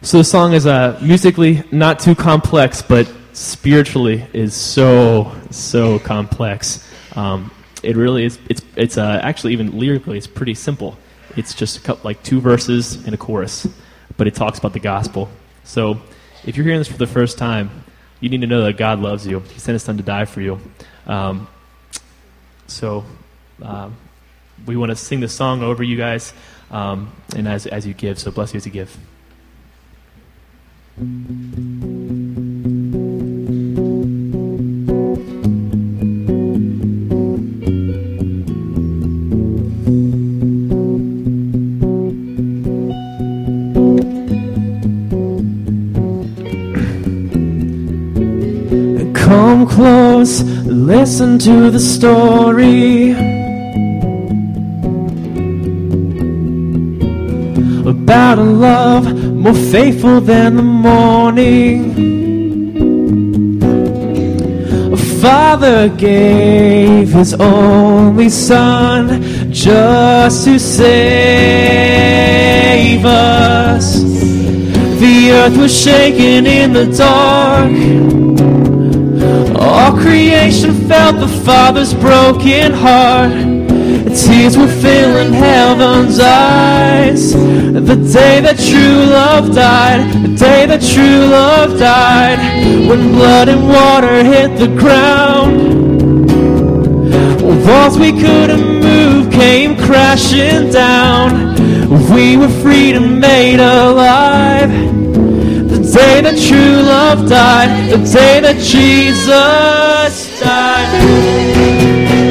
So the song is uh, musically not too complex, but spiritually is so so complex. Um, it really is. It's it's uh, actually even lyrically, it's pretty simple. It's just a couple, like two verses and a chorus, but it talks about the gospel. So if you're hearing this for the first time, you need to know that God loves you. He sent His Son to die for you. Um, so um, we want to sing the song over you guys, um, and as as you give. So bless you as you give. Come close, listen to the story about a love more faithful than the morning. A father gave his only son just to save us. The earth was shaken in the dark. All creation felt the Father's broken heart. Tears were filling heaven's eyes. The day that true love died, the day that true love died, when blood and water hit the ground. Walls we couldn't move came crashing down. We were freed and made alive. The day that true love died, the day that Jesus died.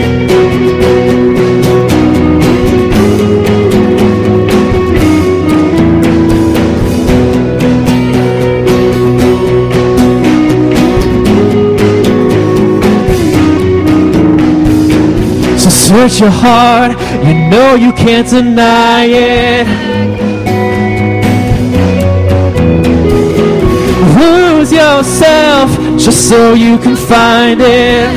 Search your heart, you know you can't deny it. Lose yourself just so you can find it.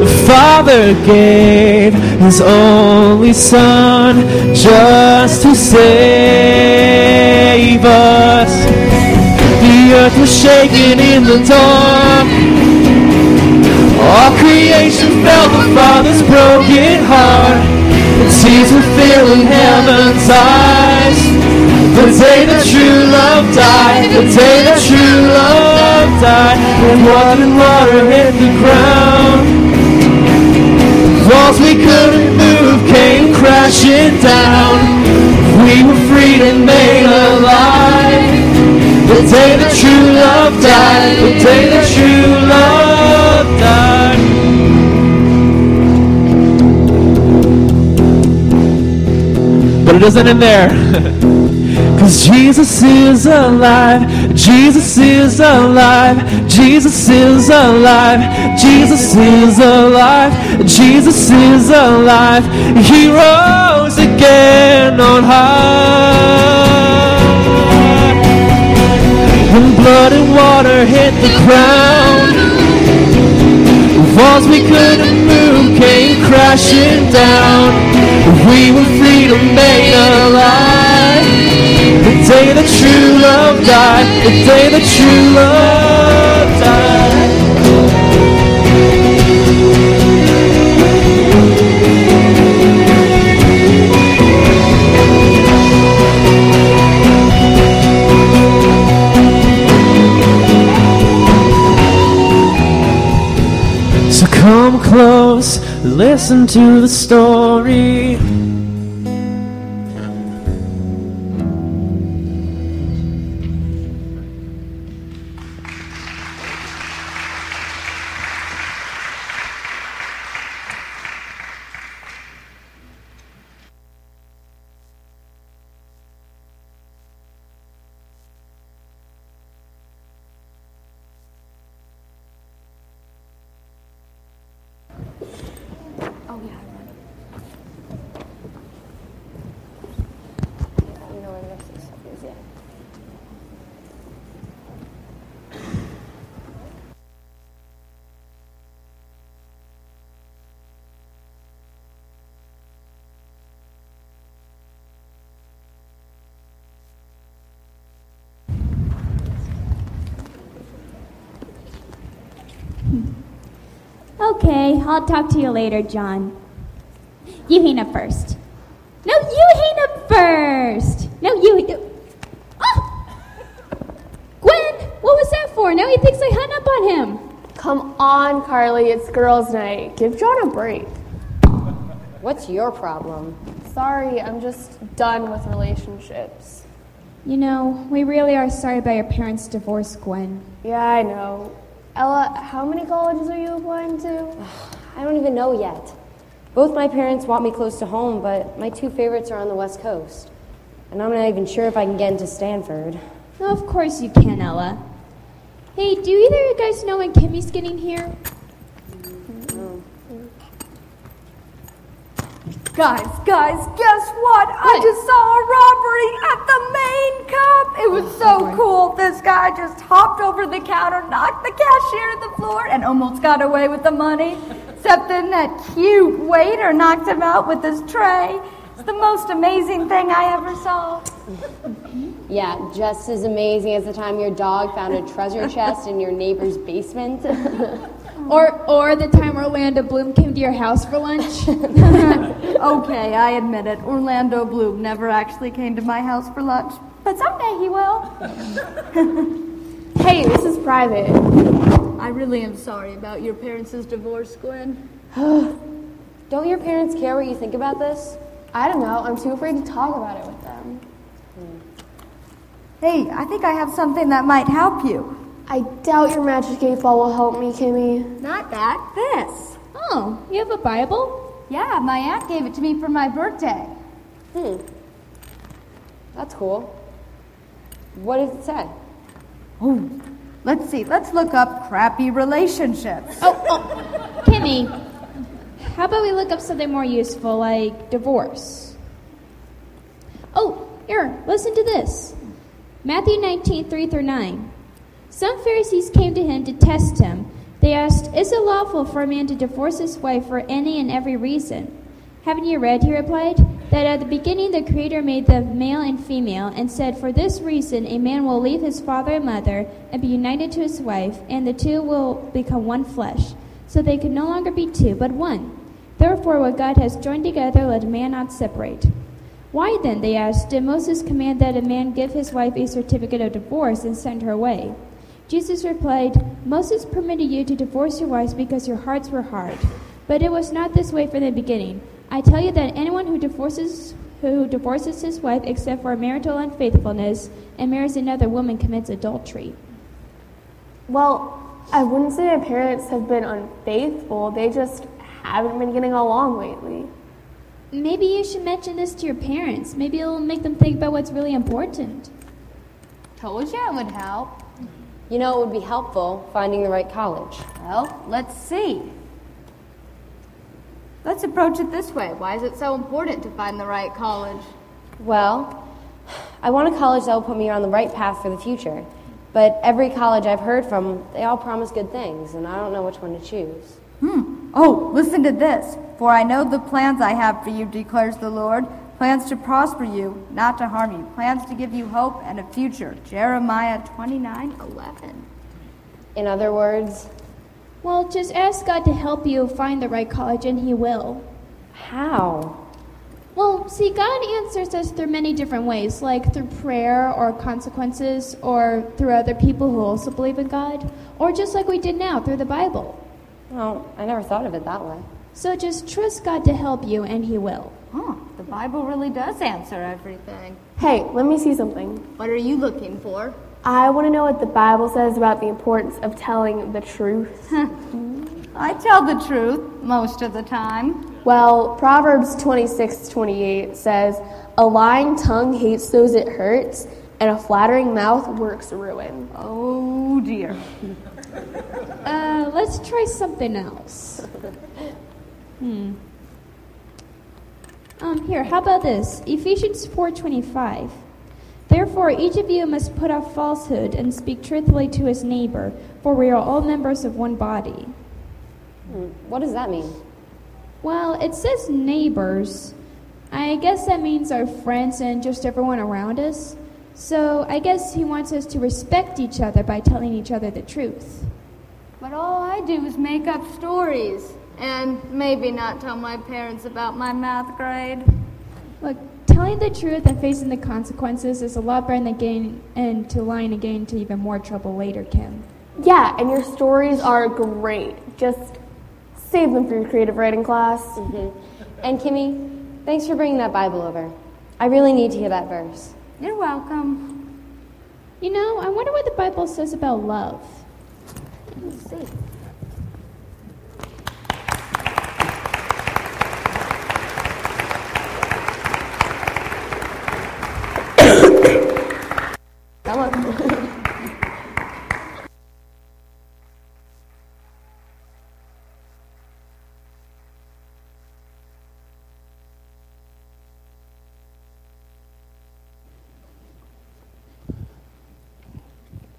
The Father gave His only Son just to save us. The earth was shaken in the dark. All creation felt the Father's broken heart. And tears were filling heaven's eyes. The day that true love died, the day that true love died, when blood and water hit the ground. Walls we couldn't move came crashing down. We were freed and made alive. The day that true love died, the day that true doesn't end there. Cause Jesus is alive, Jesus is alive, Jesus is alive, Jesus is alive, Jesus is alive. He rose again on high. When blood and water hit the ground, walls we couldn't came crashing down. We were freedom made alive. The day that true love died, the day that true love died. So come close, listen to the story. Okay. I'll talk to you later, John. You hang up first. No, you hang up first. No, you. Oh! Gwen, what was that for? Now he thinks I hung up on him. Come on, Carly, it's girls' night. Give John a break. What's your problem? Sorry, I'm just done with relationships. You know, we really are sorry about your parents' divorce, Gwen. Yeah, I know. Ella, how many colleges are you applying to? I don't even know yet. Both my parents want me close to home, but my two favorites are on the West Coast. And I'm not even sure if I can get into Stanford. No, of course you can, Ella. Hey, do either of you guys know when Kimmy's getting here? Guys, guys, guess what? I just saw a robbery at the main cup. It was oh, so cool. This guy just hopped over the counter, knocked the cashier to the floor, and almost got away with the money. Except then that cute waiter knocked him out with his tray. It's the most amazing thing I ever saw. Yeah, just as amazing as the time your dog found a treasure chest in your neighbor's basement. Or, or the time Orlando Bloom came to your house for lunch? Okay, I admit it. Orlando Bloom never actually came to my house for lunch, but someday he will. Hey, this is private. I really am sorry about your parents' divorce, Gwen. Don't your parents care what you think about this? I don't know, I'm too afraid to talk about it with them. Hey, I think I have something that might help you. I doubt your magic eight ball will help me, Kimmy. Not that, this. Oh, you have a Bible? Yeah, my aunt gave it to me for my birthday. Hmm. That's cool. What does it say? Oh, let's see. Let's look up crappy relationships. Oh, oh, Kimmy, how about we look up something more useful like divorce? Oh, here, listen to this Matthew 19, 3 through 9. Some Pharisees came to him to test him. They asked, Is it lawful for a man to divorce his wife for any and every reason? Haven't you read, he replied, that at the beginning the Creator made them male and female, and said, For this reason a man will leave his father and mother and be united to his wife, and the two will become one flesh. So they can no longer be two, but one. Therefore, what God has joined together, let man not separate. Why then, they asked, did Moses command that a man give his wife a certificate of divorce and send her away? Jesus replied, Moses permitted you to divorce your wives because your hearts were hard. But it was not this way from the beginning. I tell you that anyone who divorces who divorces his wife except for marital unfaithfulness and marries another woman commits adultery. Well, I wouldn't say my parents have been unfaithful, they just haven't been getting along lately. Maybe you should mention this to your parents. Maybe it'll make them think about what's really important. Told you it would help. You know, it would be helpful finding the right college. Well, let's see. Let's approach it this way. Why is it so important to find the right college? Well, I want a college that will put me on the right path for the future. But every college I've heard from, they all promise good things, and I don't know which one to choose. Hmm. Oh, listen to this. For I know the plans I have for you, declares the Lord plans to prosper you, not to harm you, plans to give you hope and a future. Jeremiah 29 11. In other words, Well, just ask God to help you find the right college, and He will. how? Well, see, God answers us through many different ways, like through prayer or consequences, or through other people who also believe in God, or just like we did now through the Bible. Well, I never thought of it that way. So just trust God to help you, and He will. Huh, the Bible really does answer everything. Hey, let me see something. What are you looking for? I want to know what the Bible says about the importance of telling the truth. I tell the truth most of the time. well, Proverbs 26 28 says, A lying tongue hates those it hurts, and a flattering mouth works ruin. Oh dear. Uh, let's try something else. Hmm. Um, here, how about this? Ephesians 4:25. Therefore, each of you must put off falsehood and speak truthfully to his neighbor, for we are all members of one body. Hmm, What does that mean? Well, it says neighbors. I guess that means our friends and just everyone around us. So I guess he wants us to respect each other by telling each other the truth. But all I I do is make up stories and maybe not tell my parents about my math grade. Look, telling the truth and facing the consequences is a lot better than getting into lying and getting into even more trouble later, Kim. Yeah, and your stories are great. Just save them for your creative writing class. Mm-hmm. And Kimmy, thanks for bringing that Bible over. I really need to hear that verse. You're welcome. You know, I wonder what the Bible says about love. Let's see.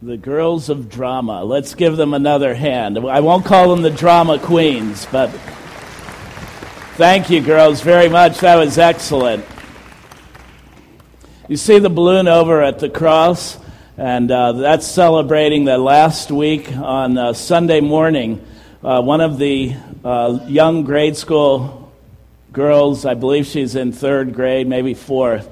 The girls of drama. Let's give them another hand. I won't call them the drama queens, but thank you, girls, very much. That was excellent. You see the balloon over at the cross, and uh, that's celebrating that last week on uh, Sunday morning. Uh, one of the uh, young grade school girls, I believe she's in third grade, maybe fourth,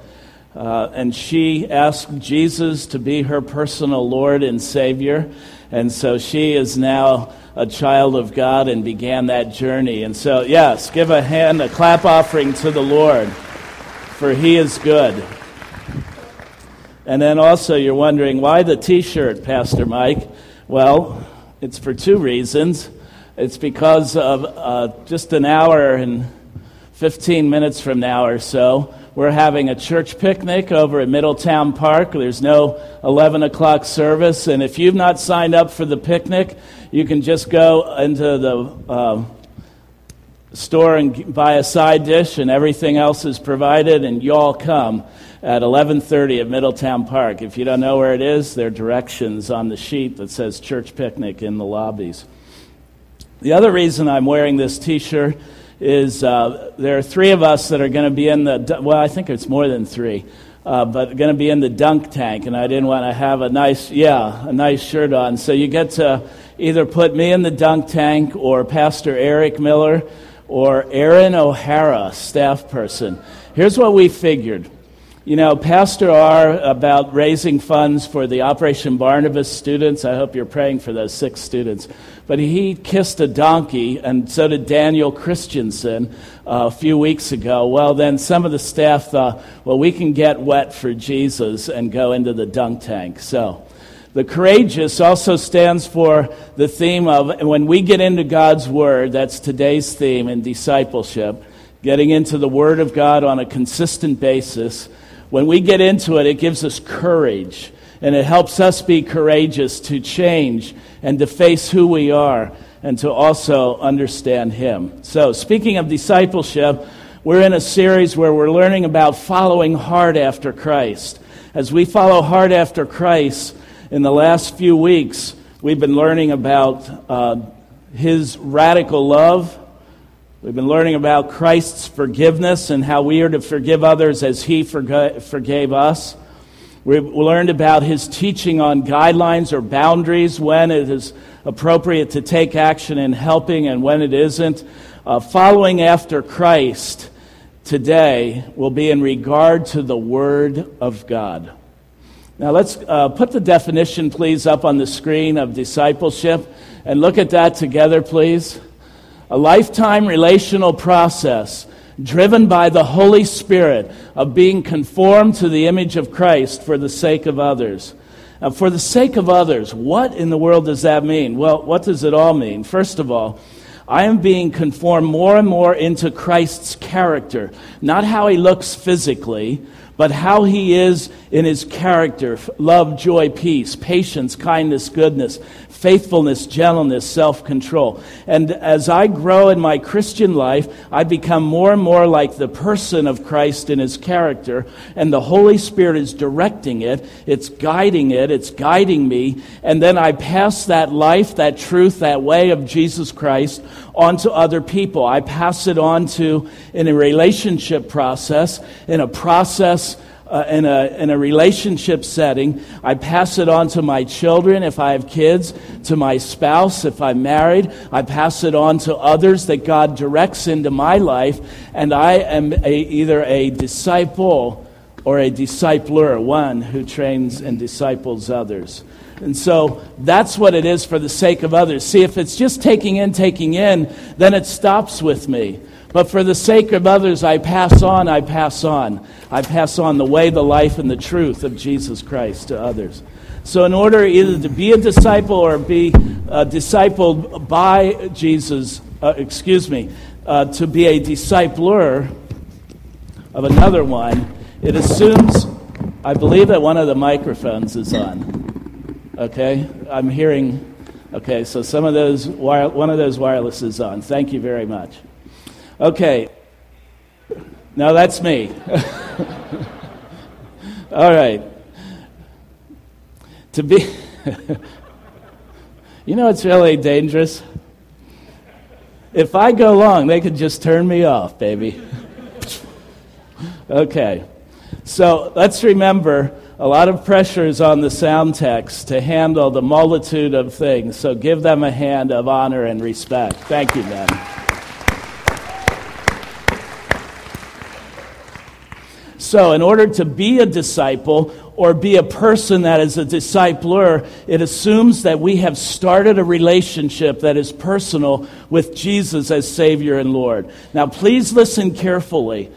uh, and she asked Jesus to be her personal Lord and Savior. And so she is now a child of God and began that journey. And so, yes, give a hand, a clap offering to the Lord, for He is good. And then also, you're wondering why the t shirt, Pastor Mike? Well, it's for two reasons. It's because of uh, just an hour and 15 minutes from now or so, we're having a church picnic over at Middletown Park. There's no 11 o'clock service. And if you've not signed up for the picnic, you can just go into the uh, store and buy a side dish, and everything else is provided, and you all come at 11:30 at Middletown Park. If you don't know where it is, there are directions on the sheet that says church picnic in the lobbies. The other reason I'm wearing this T-shirt is uh, there are three of us that are going to be in the well, I think it's more than three. Uh, but going to be in the dunk tank, and I didn't want to have a nice, yeah, a nice shirt on. So you get to either put me in the dunk tank or Pastor Eric Miller or Aaron O'Hara, staff person. Here's what we figured. You know, Pastor R about raising funds for the Operation Barnabas students. I hope you're praying for those six students. But he kissed a donkey, and so did Daniel Christensen uh, a few weeks ago. Well, then some of the staff thought, well, we can get wet for Jesus and go into the dunk tank. So, the courageous also stands for the theme of when we get into God's Word, that's today's theme in discipleship, getting into the Word of God on a consistent basis. When we get into it, it gives us courage and it helps us be courageous to change and to face who we are and to also understand Him. So, speaking of discipleship, we're in a series where we're learning about following hard after Christ. As we follow hard after Christ, in the last few weeks, we've been learning about uh, His radical love. We've been learning about Christ's forgiveness and how we are to forgive others as He forg- forgave us. We learned about his teaching on guidelines or boundaries when it is appropriate to take action in helping and when it isn't. Uh, following after Christ today will be in regard to the Word of God. Now, let's uh, put the definition, please, up on the screen of discipleship and look at that together, please. A lifetime relational process driven by the Holy Spirit of being conformed to the image of Christ for the sake of others. For the sake of others, what in the world does that mean? Well, what does it all mean? First of all, I am being conformed more and more into Christ's character, not how he looks physically, but how he is in his character love, joy, peace, patience, kindness, goodness, faithfulness, gentleness, self control. And as I grow in my Christian life, I become more and more like the person of Christ in his character, and the Holy Spirit is directing it, it's guiding it, it's guiding me, and then I pass that life, that truth, that way of Jesus Christ on to other people. I pass it on to in a relationship process, in a process uh, in, a, in a relationship setting. I pass it on to my children if I have kids, to my spouse if I'm married. I pass it on to others that God directs into my life. And I am a, either a disciple or a discipler, one who trains and disciples others. And so that's what it is for the sake of others. See, if it's just taking in, taking in, then it stops with me. But for the sake of others, I pass on, I pass on. I pass on the way, the life, and the truth of Jesus Christ to others. So, in order either to be a disciple or be uh, discipled by Jesus, uh, excuse me, uh, to be a discipler of another one, it assumes, I believe that one of the microphones is on. Okay, I'm hearing. Okay, so some of those wire, one of those wireless is on. Thank you very much. Okay, now that's me. All right. To be, you know, it's really dangerous. If I go long, they could just turn me off, baby. okay, so let's remember a lot of pressure is on the sound techs to handle the multitude of things. So give them a hand of honor and respect. Thank you, men. So, in order to be a disciple or be a person that is a discipler, it assumes that we have started a relationship that is personal with Jesus as Savior and Lord. Now, please listen carefully.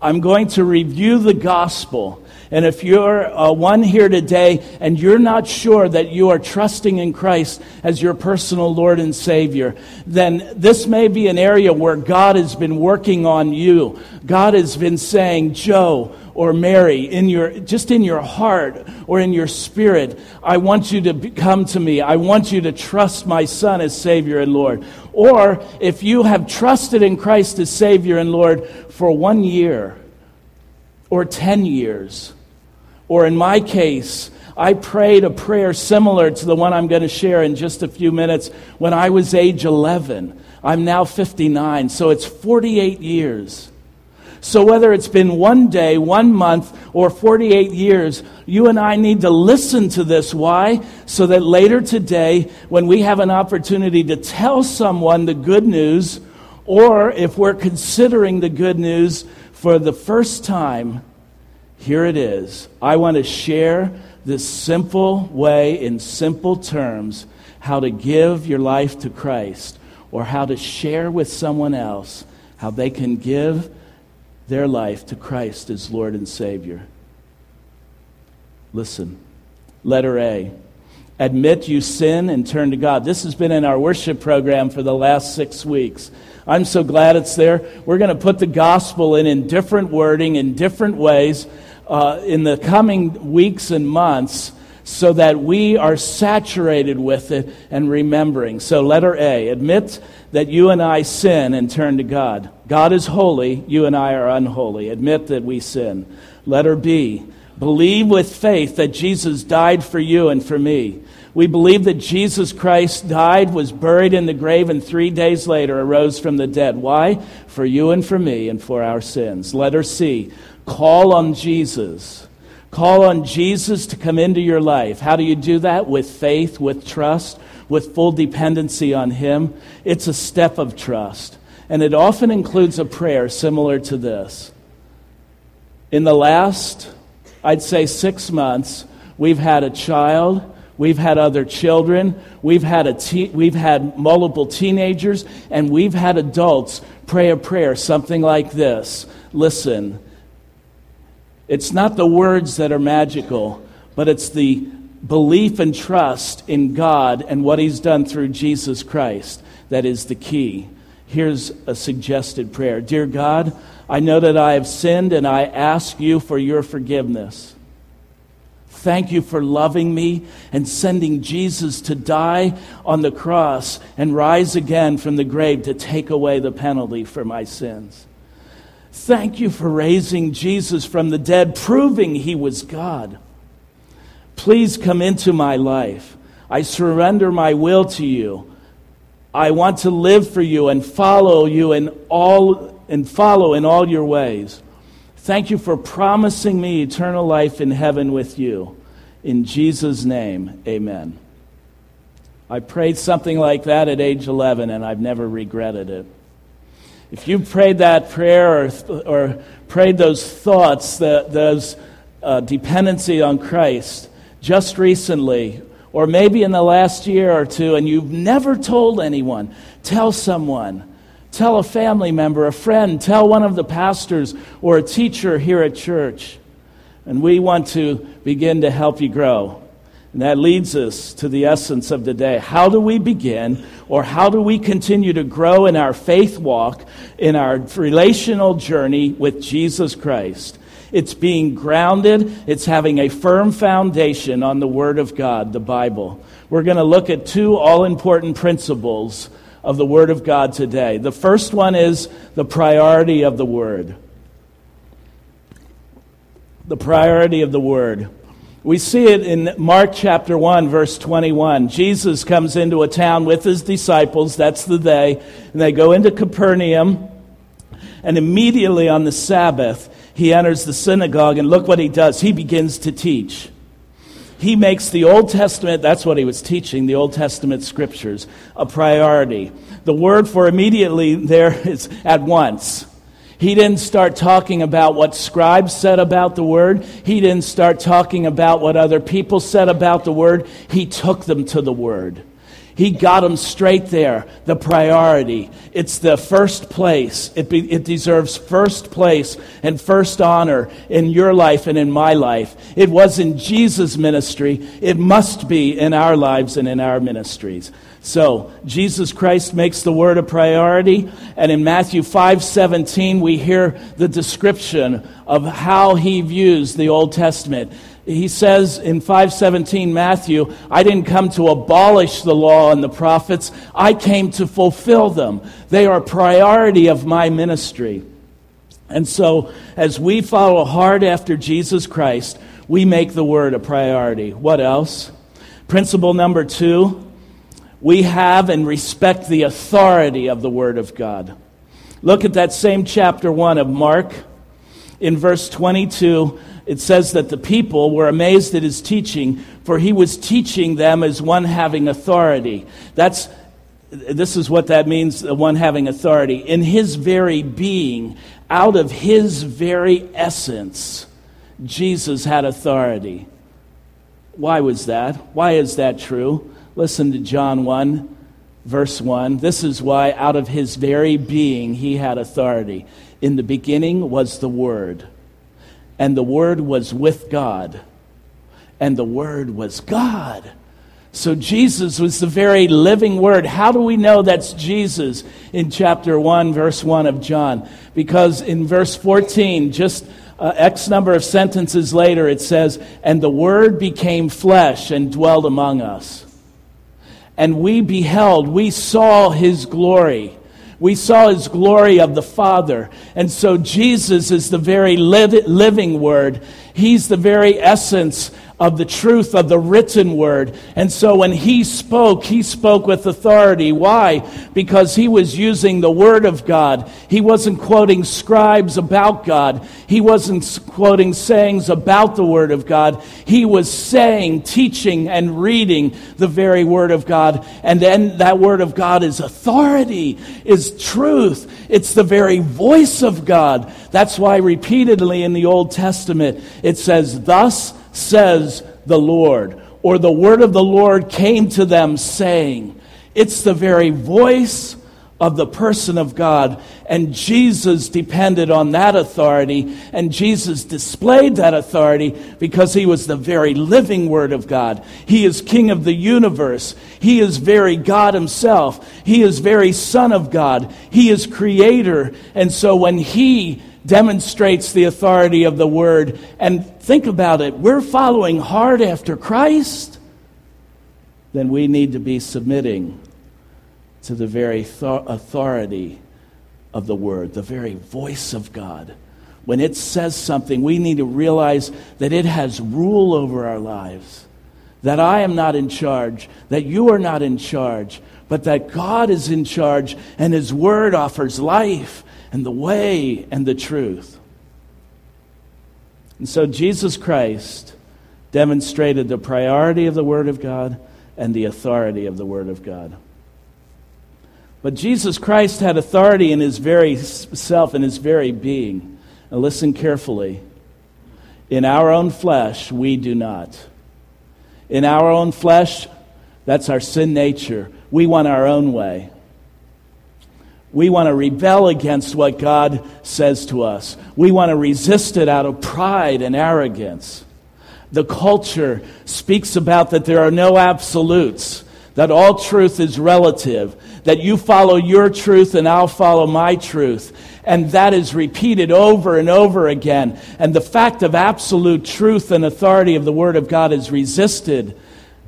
I'm going to review the gospel. And if you're uh, one here today and you're not sure that you are trusting in Christ as your personal Lord and Savior, then this may be an area where God has been working on you. God has been saying, Joe, or Mary, in your, just in your heart or in your spirit, I want you to come to me. I want you to trust my Son as Savior and Lord. Or if you have trusted in Christ as Savior and Lord for one year or 10 years, or in my case, I prayed a prayer similar to the one I'm going to share in just a few minutes when I was age 11. I'm now 59, so it's 48 years. So whether it's been one day, one month, or 48 years, you and I need to listen to this. Why? So that later today, when we have an opportunity to tell someone the good news, or if we're considering the good news for the first time, here it is. I want to share this simple way, in simple terms, how to give your life to Christ or how to share with someone else how they can give their life to Christ as Lord and Savior. Listen. Letter A. Admit you sin and turn to God. This has been in our worship program for the last six weeks. I'm so glad it's there. We're going to put the gospel in in different wording, in different ways uh, in the coming weeks and months so that we are saturated with it and remembering. So, letter A admit that you and I sin and turn to God. God is holy, you and I are unholy. Admit that we sin. Letter B believe with faith that Jesus died for you and for me. We believe that Jesus Christ died, was buried in the grave, and three days later arose from the dead. Why? For you and for me and for our sins. Letter C Call on Jesus. Call on Jesus to come into your life. How do you do that? With faith, with trust, with full dependency on Him. It's a step of trust. And it often includes a prayer similar to this. In the last, I'd say, six months, we've had a child. We've had other children. We've had, a te- we've had multiple teenagers. And we've had adults pray a prayer, something like this Listen, it's not the words that are magical, but it's the belief and trust in God and what He's done through Jesus Christ that is the key. Here's a suggested prayer Dear God, I know that I have sinned and I ask you for your forgiveness. Thank you for loving me and sending Jesus to die on the cross and rise again from the grave to take away the penalty for my sins. Thank you for raising Jesus from the dead, proving he was God. Please come into my life. I surrender my will to you. I want to live for you and follow you in all and follow in all your ways. Thank you for promising me eternal life in heaven with you. In Jesus' name, amen. I prayed something like that at age 11, and I've never regretted it. If you prayed that prayer or, or prayed those thoughts, that, those uh, dependency on Christ just recently, or maybe in the last year or two, and you've never told anyone, tell someone. Tell a family member, a friend, tell one of the pastors or a teacher here at church. And we want to begin to help you grow. And that leads us to the essence of the day. How do we begin, or how do we continue to grow in our faith walk, in our relational journey with Jesus Christ? It's being grounded, it's having a firm foundation on the Word of God, the Bible. We're going to look at two all important principles of the Word of God today. The first one is the priority of the Word. The priority of the Word. We see it in Mark chapter 1, verse 21. Jesus comes into a town with his disciples, that's the day, and they go into Capernaum, and immediately on the Sabbath, he enters the synagogue, and look what he does. He begins to teach. He makes the Old Testament, that's what he was teaching, the Old Testament scriptures, a priority. The word for immediately there is at once. He didn't start talking about what scribes said about the word. He didn't start talking about what other people said about the word. He took them to the word. He got them straight there, the priority. It's the first place. It, be, it deserves first place and first honor in your life and in my life. It was in Jesus' ministry. It must be in our lives and in our ministries. So, Jesus Christ makes the word a priority, and in Matthew 5:17 we hear the description of how he views the Old Testament. He says in 517 Matthew, I didn't come to abolish the law and the prophets, I came to fulfill them. They are a priority of my ministry. And so, as we follow hard after Jesus Christ, we make the word a priority. What else? Principle number two we have and respect the authority of the Word of God. Look at that same chapter 1 of Mark. In verse 22, it says that the people were amazed at his teaching, for he was teaching them as one having authority. That's, this is what that means, the one having authority. In his very being, out of his very essence, Jesus had authority. Why was that? Why is that true? Listen to John 1, verse 1. This is why, out of his very being, he had authority. In the beginning was the Word, and the Word was with God, and the Word was God. So Jesus was the very living Word. How do we know that's Jesus in chapter 1, verse 1 of John? Because in verse 14, just uh, X number of sentences later, it says, And the Word became flesh and dwelled among us and we beheld, we saw his glory. We saw his glory of the Father. And so Jesus is the very living word. He's the very essence of the truth of the written word. And so when he spoke, he spoke with authority. Why? Because he was using the word of God. He wasn't quoting scribes about God. He wasn't quoting sayings about the word of God. He was saying, teaching, and reading the very word of God. And then that word of God is authority, is truth. It's the very voice of God. That's why repeatedly in the Old Testament it says, Thus says the Lord. Or the word of the Lord came to them saying, It's the very voice of the person of God. And Jesus depended on that authority, and Jesus displayed that authority because he was the very living Word of God. He is King of the universe. He is very God Himself. He is very Son of God. He is Creator. And so when He demonstrates the authority of the Word. And think about it we're following hard after Christ, then we need to be submitting to the very authority of the Word, the very voice of God. When it says something, we need to realize that it has rule over our lives. That I am not in charge, that you are not in charge, but that God is in charge and His Word offers life and the way and the truth. And so Jesus Christ demonstrated the priority of the Word of God and the authority of the Word of God. But Jesus Christ had authority in his very self, in his very being. Now listen carefully. In our own flesh, we do not. In our own flesh, that's our sin nature. We want our own way. We want to rebel against what God says to us. We want to resist it out of pride and arrogance. The culture speaks about that there are no absolutes, that all truth is relative, that you follow your truth and I'll follow my truth. And that is repeated over and over again. And the fact of absolute truth and authority of the Word of God is resisted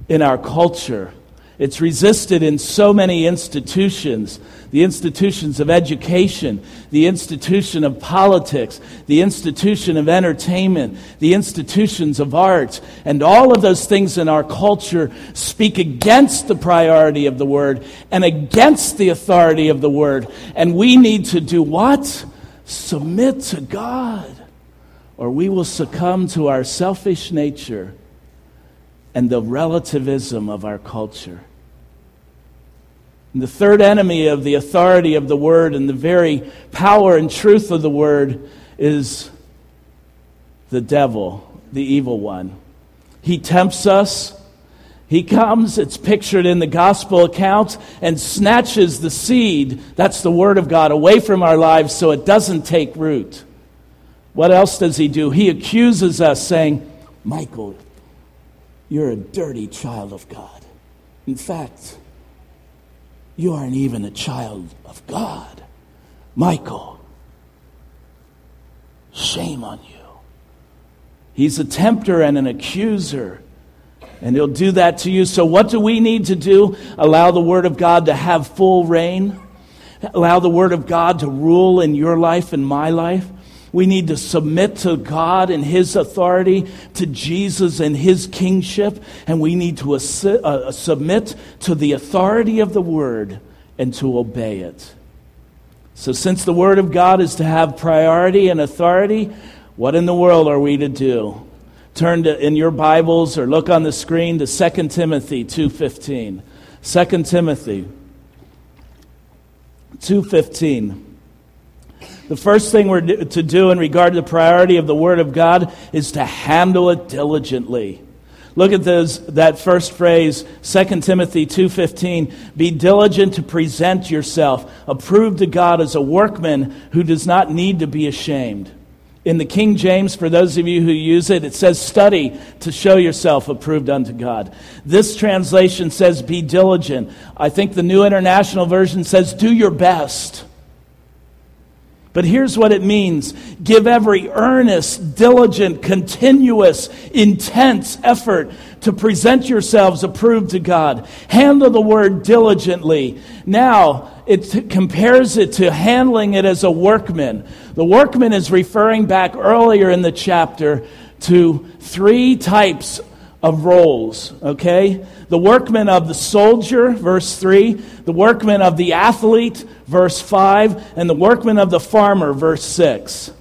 in our culture. It's resisted in so many institutions the institutions of education, the institution of politics, the institution of entertainment, the institutions of art, and all of those things in our culture speak against the priority of the Word and against the authority of the Word. And we need to do what? Submit to God, or we will succumb to our selfish nature and the relativism of our culture. And the third enemy of the authority of the Word and the very power and truth of the Word is the devil, the evil one. He tempts us. He comes, it's pictured in the gospel accounts, and snatches the seed, that's the Word of God, away from our lives so it doesn't take root. What else does he do? He accuses us, saying, Michael, you're a dirty child of God. In fact, you aren't even a child of God. Michael, shame on you. He's a tempter and an accuser. And he'll do that to you. So, what do we need to do? Allow the Word of God to have full reign. Allow the Word of God to rule in your life and my life. We need to submit to God and His authority, to Jesus and His kingship, and we need to assi- uh, submit to the authority of the Word and to obey it. So, since the Word of God is to have priority and authority, what in the world are we to do? Turn to, in your Bibles or look on the screen to 2 Timothy 2.15. 2 Timothy 2.15. The first thing we're to do in regard to the priority of the Word of God is to handle it diligently. Look at those, that first phrase, 2 Timothy 2.15. Be diligent to present yourself, approved to God as a workman who does not need to be ashamed. In the King James, for those of you who use it, it says, study to show yourself approved unto God. This translation says, be diligent. I think the New International Version says, do your best. But here's what it means give every earnest, diligent, continuous, intense effort to present yourselves approved to God. Handle the word diligently. Now, it compares it to handling it as a workman. The workman is referring back earlier in the chapter to three types of roles, okay? The workman of the soldier, verse 3, the workman of the athlete, verse 5, and the workman of the farmer, verse 6.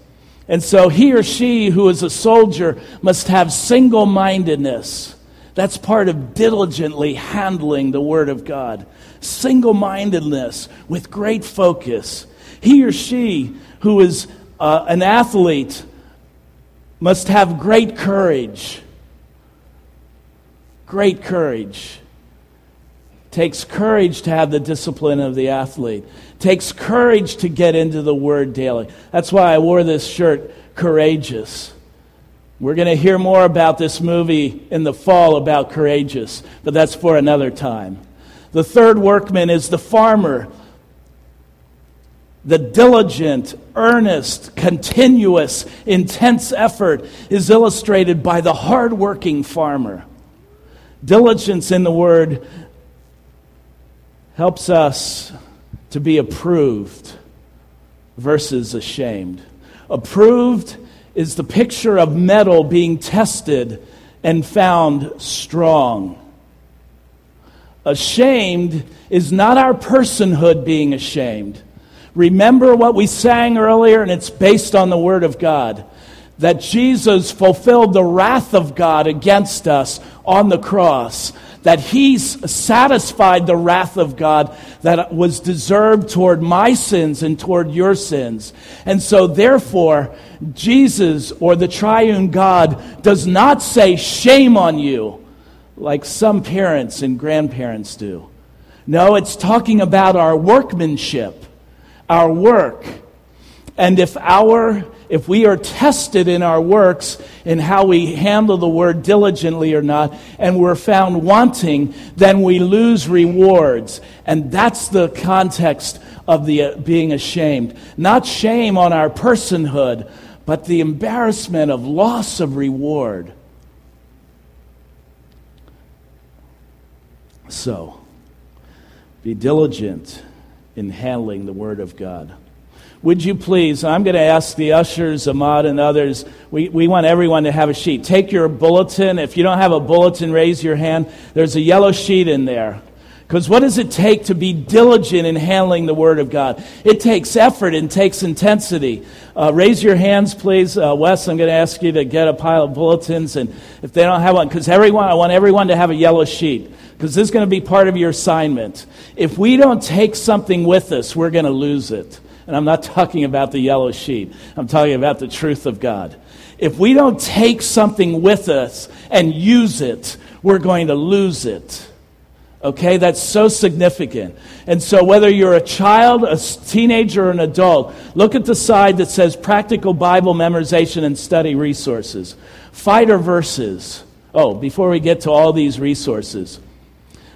And so he or she who is a soldier must have single mindedness. That's part of diligently handling the Word of God. Single mindedness with great focus. He or she who is uh, an athlete must have great courage. Great courage. Takes courage to have the discipline of the athlete. Takes courage to get into the Word daily. That's why I wore this shirt, Courageous. We're going to hear more about this movie in the fall about Courageous, but that's for another time. The third workman is the farmer. The diligent, earnest, continuous, intense effort is illustrated by the hardworking farmer. Diligence in the word helps us to be approved versus ashamed. Approved is the picture of metal being tested and found strong. Ashamed is not our personhood being ashamed. Remember what we sang earlier, and it's based on the Word of God. That Jesus fulfilled the wrath of God against us on the cross, that he satisfied the wrath of God that was deserved toward my sins and toward your sins. And so, therefore, Jesus or the triune God does not say, Shame on you, like some parents and grandparents do. No, it's talking about our workmanship, our work. And if our if we are tested in our works in how we handle the word diligently or not, and we're found wanting, then we lose rewards. And that's the context of the uh, being ashamed. Not shame on our personhood, but the embarrassment of loss of reward. So, be diligent in handling the Word of God. Would you please? I'm going to ask the ushers, Ahmad, and others. We, we want everyone to have a sheet. Take your bulletin. If you don't have a bulletin, raise your hand. There's a yellow sheet in there. Because what does it take to be diligent in handling the Word of God? It takes effort and takes intensity. Uh, raise your hands, please. Uh, Wes, I'm going to ask you to get a pile of bulletins. And if they don't have one, because everyone, I want everyone to have a yellow sheet. Because this is going to be part of your assignment. If we don't take something with us, we're going to lose it. And I'm not talking about the yellow sheet, I'm talking about the truth of God. If we don't take something with us and use it, we're going to lose it. Okay, that's so significant. And so, whether you're a child, a teenager, or an adult, look at the side that says practical Bible memorization and study resources. Fighter verses. Oh, before we get to all these resources,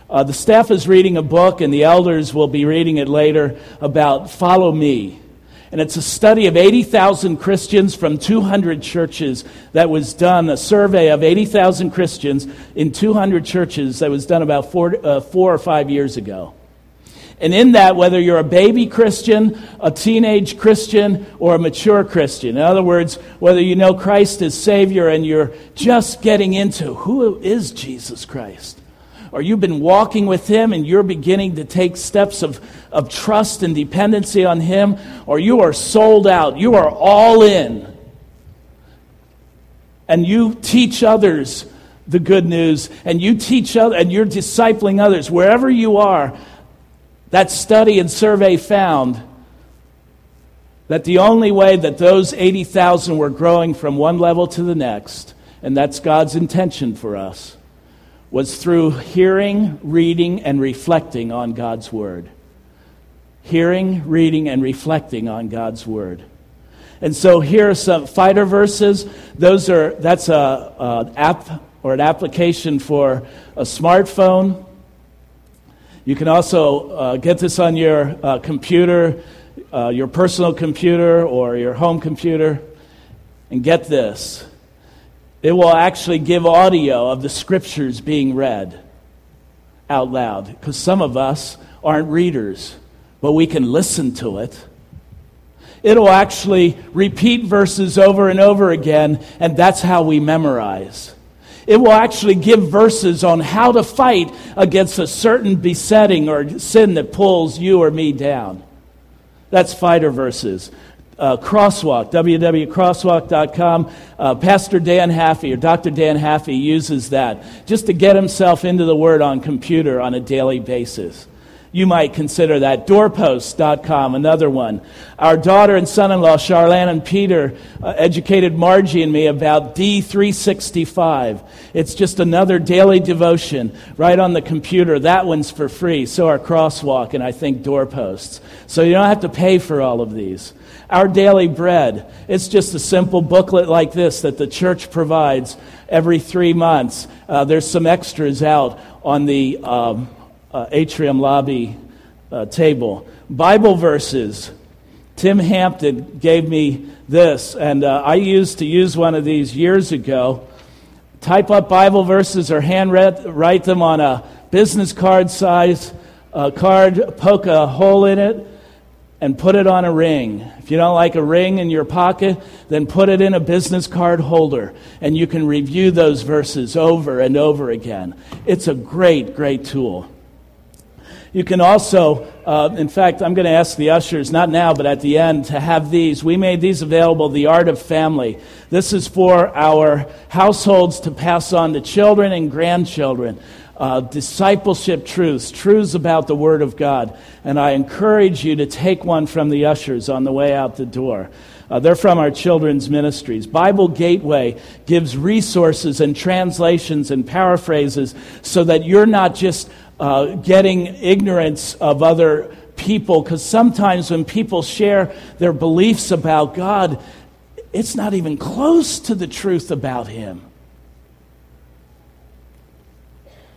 uh, the staff is reading a book, and the elders will be reading it later about Follow Me. And it's a study of 80,000 Christians from 200 churches that was done, a survey of 80,000 Christians in 200 churches that was done about four, uh, four or five years ago. And in that, whether you're a baby Christian, a teenage Christian, or a mature Christian, in other words, whether you know Christ as Savior and you're just getting into who is Jesus Christ, or you've been walking with Him and you're beginning to take steps of, of trust and dependency on Him, or you are sold out, you are all in, and you teach others the good news, and you teach other, and you're discipling others, wherever you are, that study and survey found that the only way that those 80,000 were growing from one level to the next, and that's God's intention for us, was through hearing, reading, and reflecting on God's Word. Hearing, reading, and reflecting on God's Word. And so here are some fighter verses. Those are, that's a, an app or an application for a smartphone. You can also uh, get this on your uh, computer, uh, your personal computer, or your home computer. And get this it will actually give audio of the scriptures being read out loud. Because some of us aren't readers, but we can listen to it. It'll actually repeat verses over and over again, and that's how we memorize. It will actually give verses on how to fight against a certain besetting or sin that pulls you or me down. That's fighter verses uh, Crosswalk, www.crosswalk.com. Uh, Pastor Dan Haffey or Dr. Dan Haffey uses that just to get himself into the Word on computer on a daily basis. You might consider that. Doorpost.com, another one. Our daughter and son in law, Charlene and Peter, uh, educated Margie and me about D365. It's just another daily devotion right on the computer. That one's for free. So are Crosswalk and I think Doorposts. So you don't have to pay for all of these. Our Daily Bread. It's just a simple booklet like this that the church provides every three months. Uh, there's some extras out on the um, uh, atrium lobby uh, table. Bible verses. Tim Hampton gave me this, and uh, I used to use one of these years ago. Type up Bible verses or hand write them on a business card size uh, card, poke a hole in it, and put it on a ring. If you don't like a ring in your pocket, then put it in a business card holder, and you can review those verses over and over again. It's a great, great tool. You can also, uh, in fact, I'm going to ask the ushers, not now, but at the end, to have these. We made these available, The Art of Family. This is for our households to pass on to children and grandchildren. Uh, discipleship truths, truths about the Word of God. And I encourage you to take one from the ushers on the way out the door. Uh, they're from our children's ministries. Bible Gateway gives resources and translations and paraphrases so that you're not just uh, getting ignorance of other people, because sometimes when people share their beliefs about God, it's not even close to the truth about Him.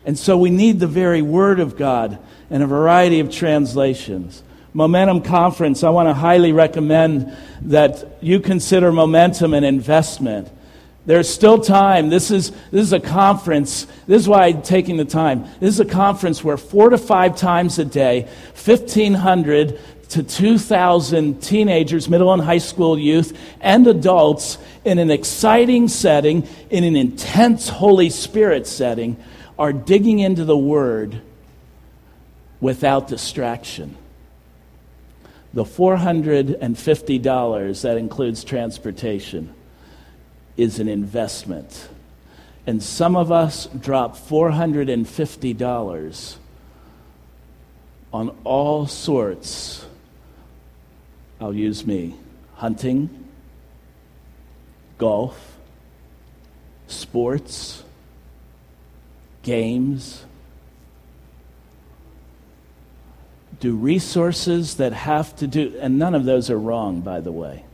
And so we need the very Word of God and a variety of translations. Momentum Conference, I want to highly recommend that you consider momentum an investment. There's still time. This is, this is a conference. This is why I'm taking the time. This is a conference where four to five times a day, 1,500 to 2,000 teenagers, middle and high school youth, and adults in an exciting setting, in an intense Holy Spirit setting, are digging into the Word without distraction. The $450 that includes transportation is an investment. And some of us drop $450 on all sorts. I'll use me hunting, golf, sports, games. Do resources that have to do, and none of those are wrong, by the way.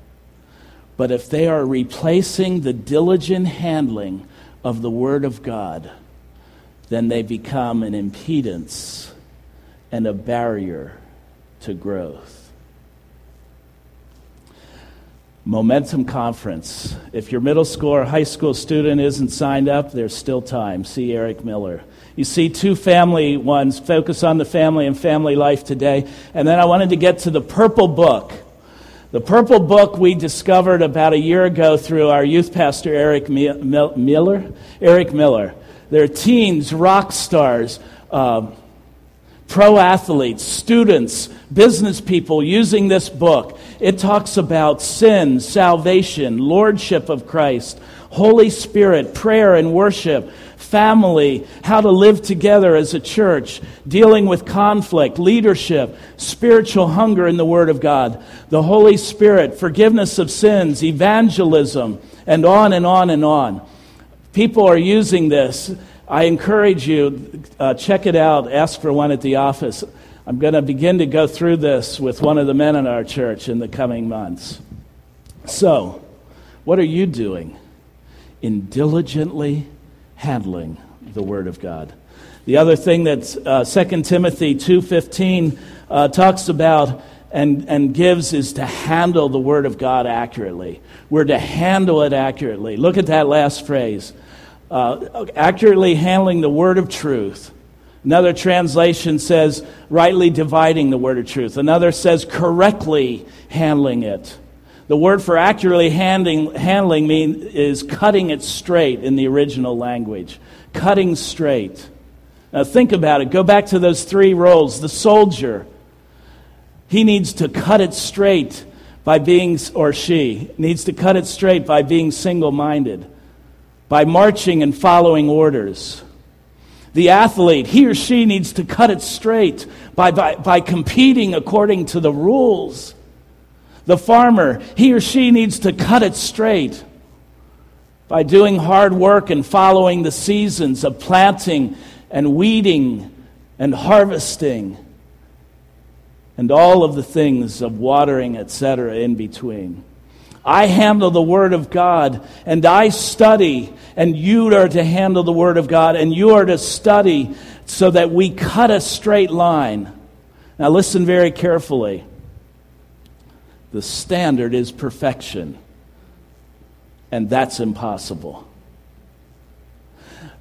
But if they are replacing the diligent handling of the Word of God, then they become an impedance and a barrier to growth. Momentum Conference. If your middle school or high school student isn't signed up, there's still time. See Eric Miller. You see two family ones, focus on the family and family life today. And then I wanted to get to the purple book. The purple book we discovered about a year ago through our youth pastor, Eric Miller. Eric Miller. They're teens, rock stars, uh, pro athletes, students, business people using this book. It talks about sin, salvation, lordship of Christ, Holy Spirit, prayer and worship, family, how to live together as a church, dealing with conflict, leadership, spiritual hunger in the Word of God, the Holy Spirit, forgiveness of sins, evangelism, and on and on and on. People are using this. I encourage you, uh, check it out, ask for one at the office. I'm going to begin to go through this with one of the men in our church in the coming months. So, what are you doing in diligently handling the Word of God. The other thing that uh, 2 Timothy 2.15 uh, talks about and, and gives is to handle the Word of God accurately. We're to handle it accurately. Look at that last phrase. Uh, accurately handling the Word of truth. Another translation says rightly dividing the Word of truth. Another says correctly handling it. The word for accurately handling, handling mean, is cutting it straight in the original language. Cutting straight. Now think about it. Go back to those three roles. The soldier, he needs to cut it straight by being, or she needs to cut it straight by being single minded, by marching and following orders. The athlete, he or she needs to cut it straight by, by, by competing according to the rules. The farmer, he or she needs to cut it straight by doing hard work and following the seasons of planting and weeding and harvesting and all of the things of watering, etc., in between. I handle the Word of God and I study, and you are to handle the Word of God and you are to study so that we cut a straight line. Now, listen very carefully. The standard is perfection, and that's impossible.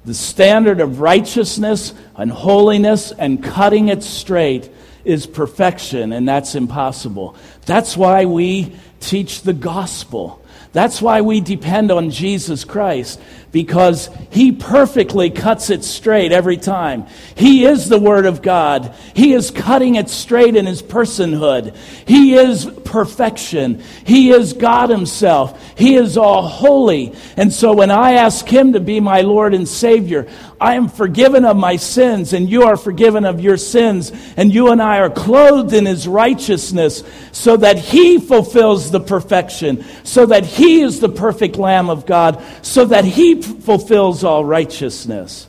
The standard of righteousness and holiness and cutting it straight is perfection, and that's impossible. That's why we teach the gospel. That's why we depend on Jesus Christ, because He perfectly cuts it straight every time. He is the Word of God. He is cutting it straight in His personhood. He is perfection. He is God Himself. He is all holy. And so when I ask Him to be my Lord and Savior, I am forgiven of my sins, and you are forgiven of your sins, and you and I are clothed in His righteousness, so that He fulfills the perfection, so that He is the perfect Lamb of God, so that He fulfills all righteousness.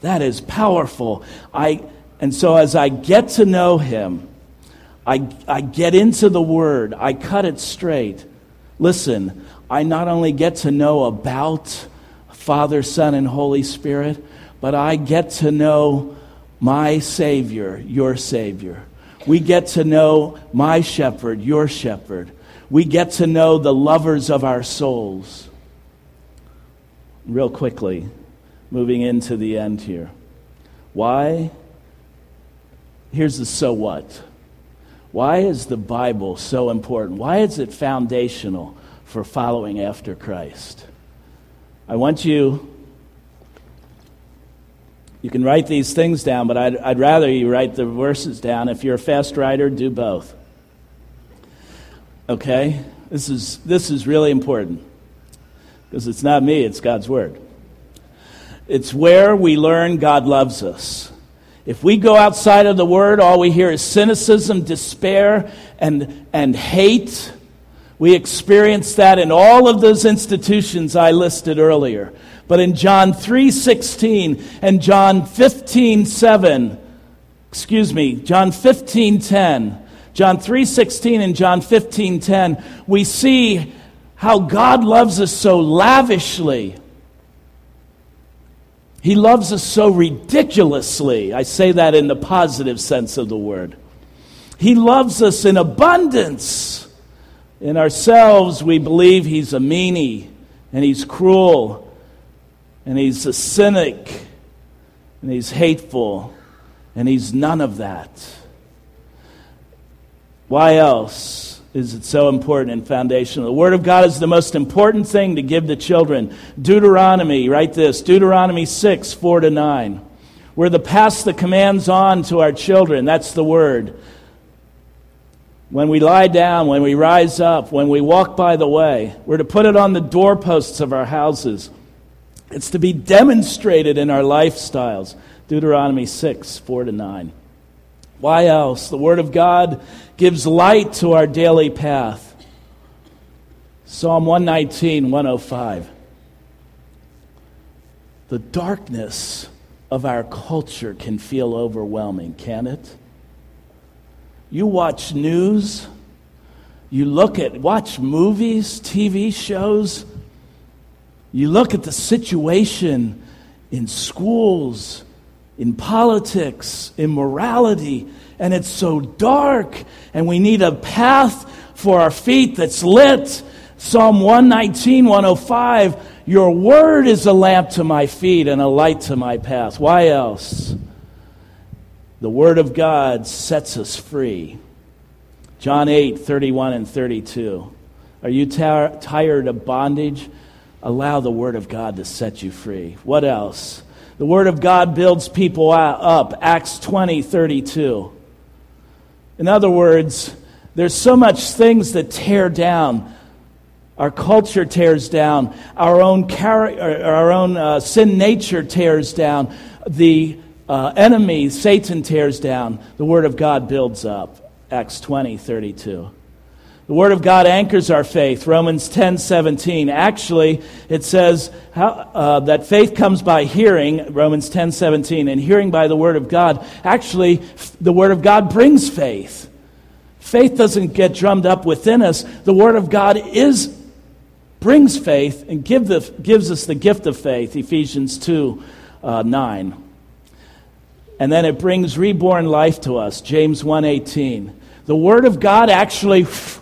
That is powerful. I, and so as I get to know Him, I, I get into the Word, I cut it straight. Listen, I not only get to know about Father, Son, and Holy Spirit, but I get to know my Savior, your Savior. We get to know my shepherd, your shepherd. We get to know the lovers of our souls. Real quickly, moving into the end here. Why? Here's the so what. Why is the Bible so important? Why is it foundational for following after Christ? I want you you can write these things down, but I'd, I'd rather you write the verses down. If you're a fast writer, do both. Okay? This is, this is really important because it's not me, it's God's Word. It's where we learn God loves us. If we go outside of the Word, all we hear is cynicism, despair, and, and hate. We experience that in all of those institutions I listed earlier. But in John 3:16 and John 15:7, excuse me, John 15:10, John 3:16 and John 15:10, we see how God loves us so lavishly. He loves us so ridiculously. I say that in the positive sense of the word. He loves us in abundance. In ourselves, we believe he's a meanie and he's cruel and he's a cynic, and he's hateful, and he's none of that. Why else is it so important and foundational? The Word of God is the most important thing to give to children. Deuteronomy, write this Deuteronomy 6, 4 to 9. We're to pass the commands on to our children. That's the Word. When we lie down, when we rise up, when we walk by the way, we're to put it on the doorposts of our houses. It's to be demonstrated in our lifestyles. Deuteronomy 6, 4 to 9. Why else? The Word of God gives light to our daily path. Psalm 119, 105. The darkness of our culture can feel overwhelming, can it? You watch news, you look at, watch movies, TV shows, you look at the situation in schools, in politics, in morality, and it's so dark, and we need a path for our feet that's lit. Psalm 119, 105 Your word is a lamp to my feet and a light to my path. Why else? The word of God sets us free. John 8, 31 and 32. Are you tired of bondage? allow the Word of God to set you free. What else? The Word of God builds people up. Acts 20, 32. In other words, there's so much things that tear down. Our culture tears down. Our own, our own uh, sin nature tears down. The uh, enemy, Satan, tears down. The Word of God builds up. Acts 20, 32. The Word of God anchors our faith. Romans 10 17. Actually, it says how, uh, that faith comes by hearing, Romans 10 17, and hearing by the Word of God. Actually, the Word of God brings faith. Faith doesn't get drummed up within us. The Word of God is brings faith and give the, gives us the gift of faith, Ephesians 2 uh, 9. And then it brings reborn life to us, James 1 18. The Word of God actually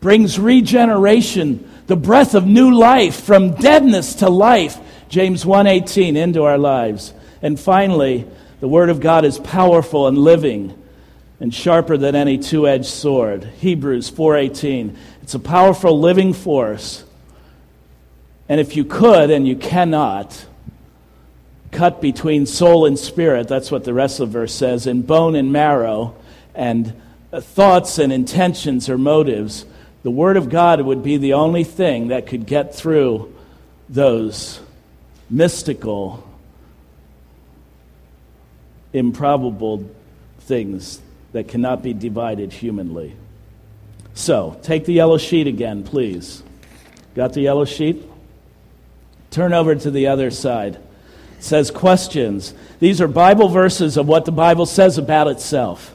brings regeneration, the breath of new life from deadness to life. James 1:18 into our lives. And finally, the word of God is powerful and living and sharper than any two-edged sword. Hebrews 4:18. It's a powerful living force And if you could, and you cannot, cut between soul and spirit, that's what the rest of the verse says, and bone and marrow, and thoughts and intentions or motives, the Word of God would be the only thing that could get through those mystical, improbable things that cannot be divided humanly. So, take the yellow sheet again, please. Got the yellow sheet? Turn over to the other side. It says questions. These are Bible verses of what the Bible says about itself.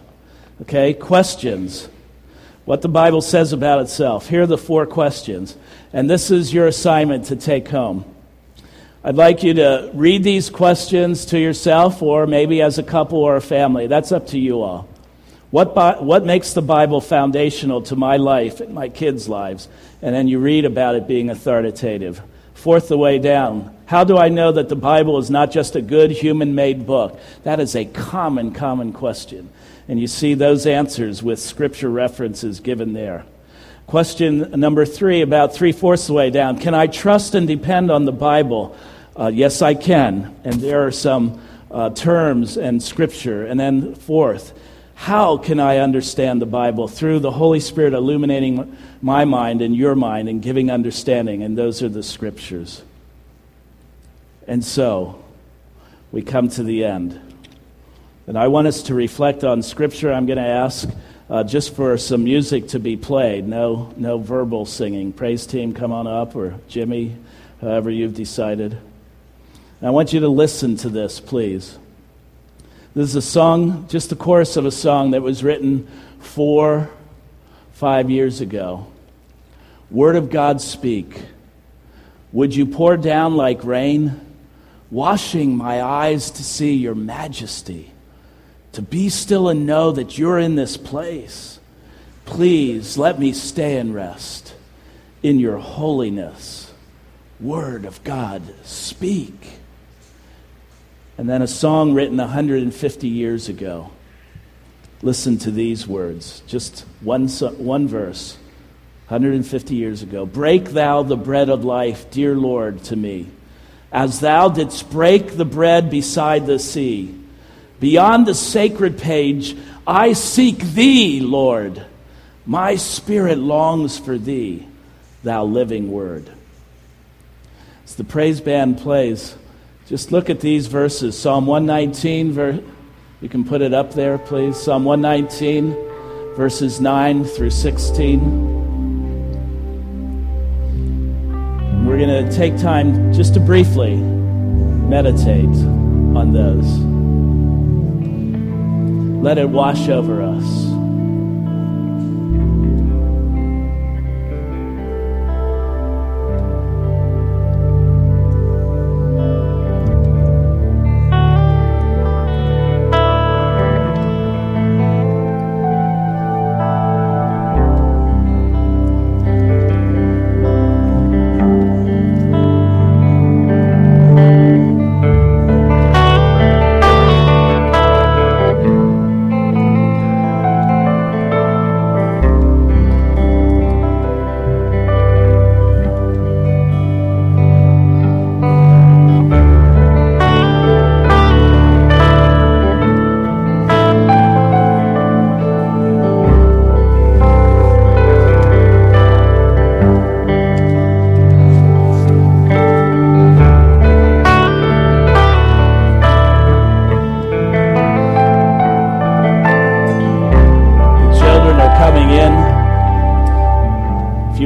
Okay, questions. What the Bible says about itself. Here are the four questions. And this is your assignment to take home. I'd like you to read these questions to yourself or maybe as a couple or a family. That's up to you all. What, what makes the Bible foundational to my life and my kids' lives? And then you read about it being authoritative. Fourth, the way down. How do I know that the Bible is not just a good human made book? That is a common, common question. And you see those answers with scripture references given there. Question number three, about three fourths of the way down. Can I trust and depend on the Bible? Uh, yes, I can. And there are some uh, terms and scripture. And then, fourth, how can I understand the Bible? Through the Holy Spirit illuminating my mind and your mind and giving understanding. And those are the scriptures. And so, we come to the end. And I want us to reflect on scripture. I'm going to ask uh, just for some music to be played. No, no verbal singing. Praise team, come on up, or Jimmy, however you've decided. And I want you to listen to this, please. This is a song, just the chorus of a song that was written four, five years ago. Word of God, speak. Would you pour down like rain, washing my eyes to see your majesty, to be still and know that you're in this place? Please let me stay and rest in your holiness. Word of God, speak. And then a song written 150 years ago. Listen to these words, just one, one verse, 150 years ago. Break thou the bread of life, dear Lord, to me, as thou didst break the bread beside the sea. Beyond the sacred page, I seek thee, Lord. My spirit longs for thee, thou living word. As the praise band plays, just look at these verses. Psalm 119, ver- you can put it up there, please. Psalm 119, verses 9 through 16. We're going to take time just to briefly meditate on those. Let it wash over us.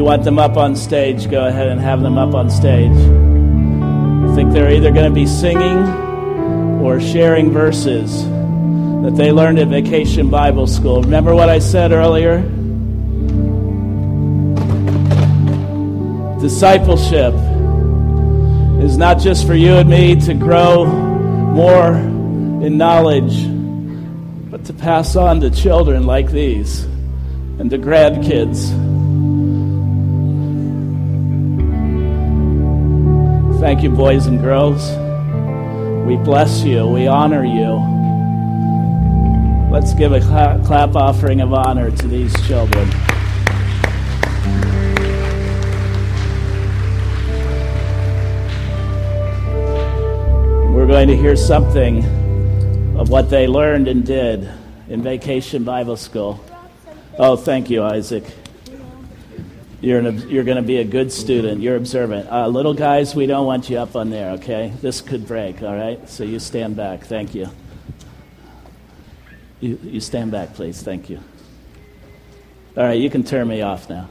Want them up on stage, go ahead and have them up on stage. I think they're either going to be singing or sharing verses that they learned at Vacation Bible School. Remember what I said earlier? Discipleship is not just for you and me to grow more in knowledge, but to pass on to children like these and to grandkids. Thank you, boys and girls. We bless you. We honor you. Let's give a clap offering of honor to these children. We're going to hear something of what they learned and did in Vacation Bible School. Oh, thank you, Isaac. You're, you're going to be a good student. You're observant. Uh, little guys, we don't want you up on there, okay? This could break, all right? So you stand back. Thank you. You, you stand back, please. Thank you. All right, you can turn me off now.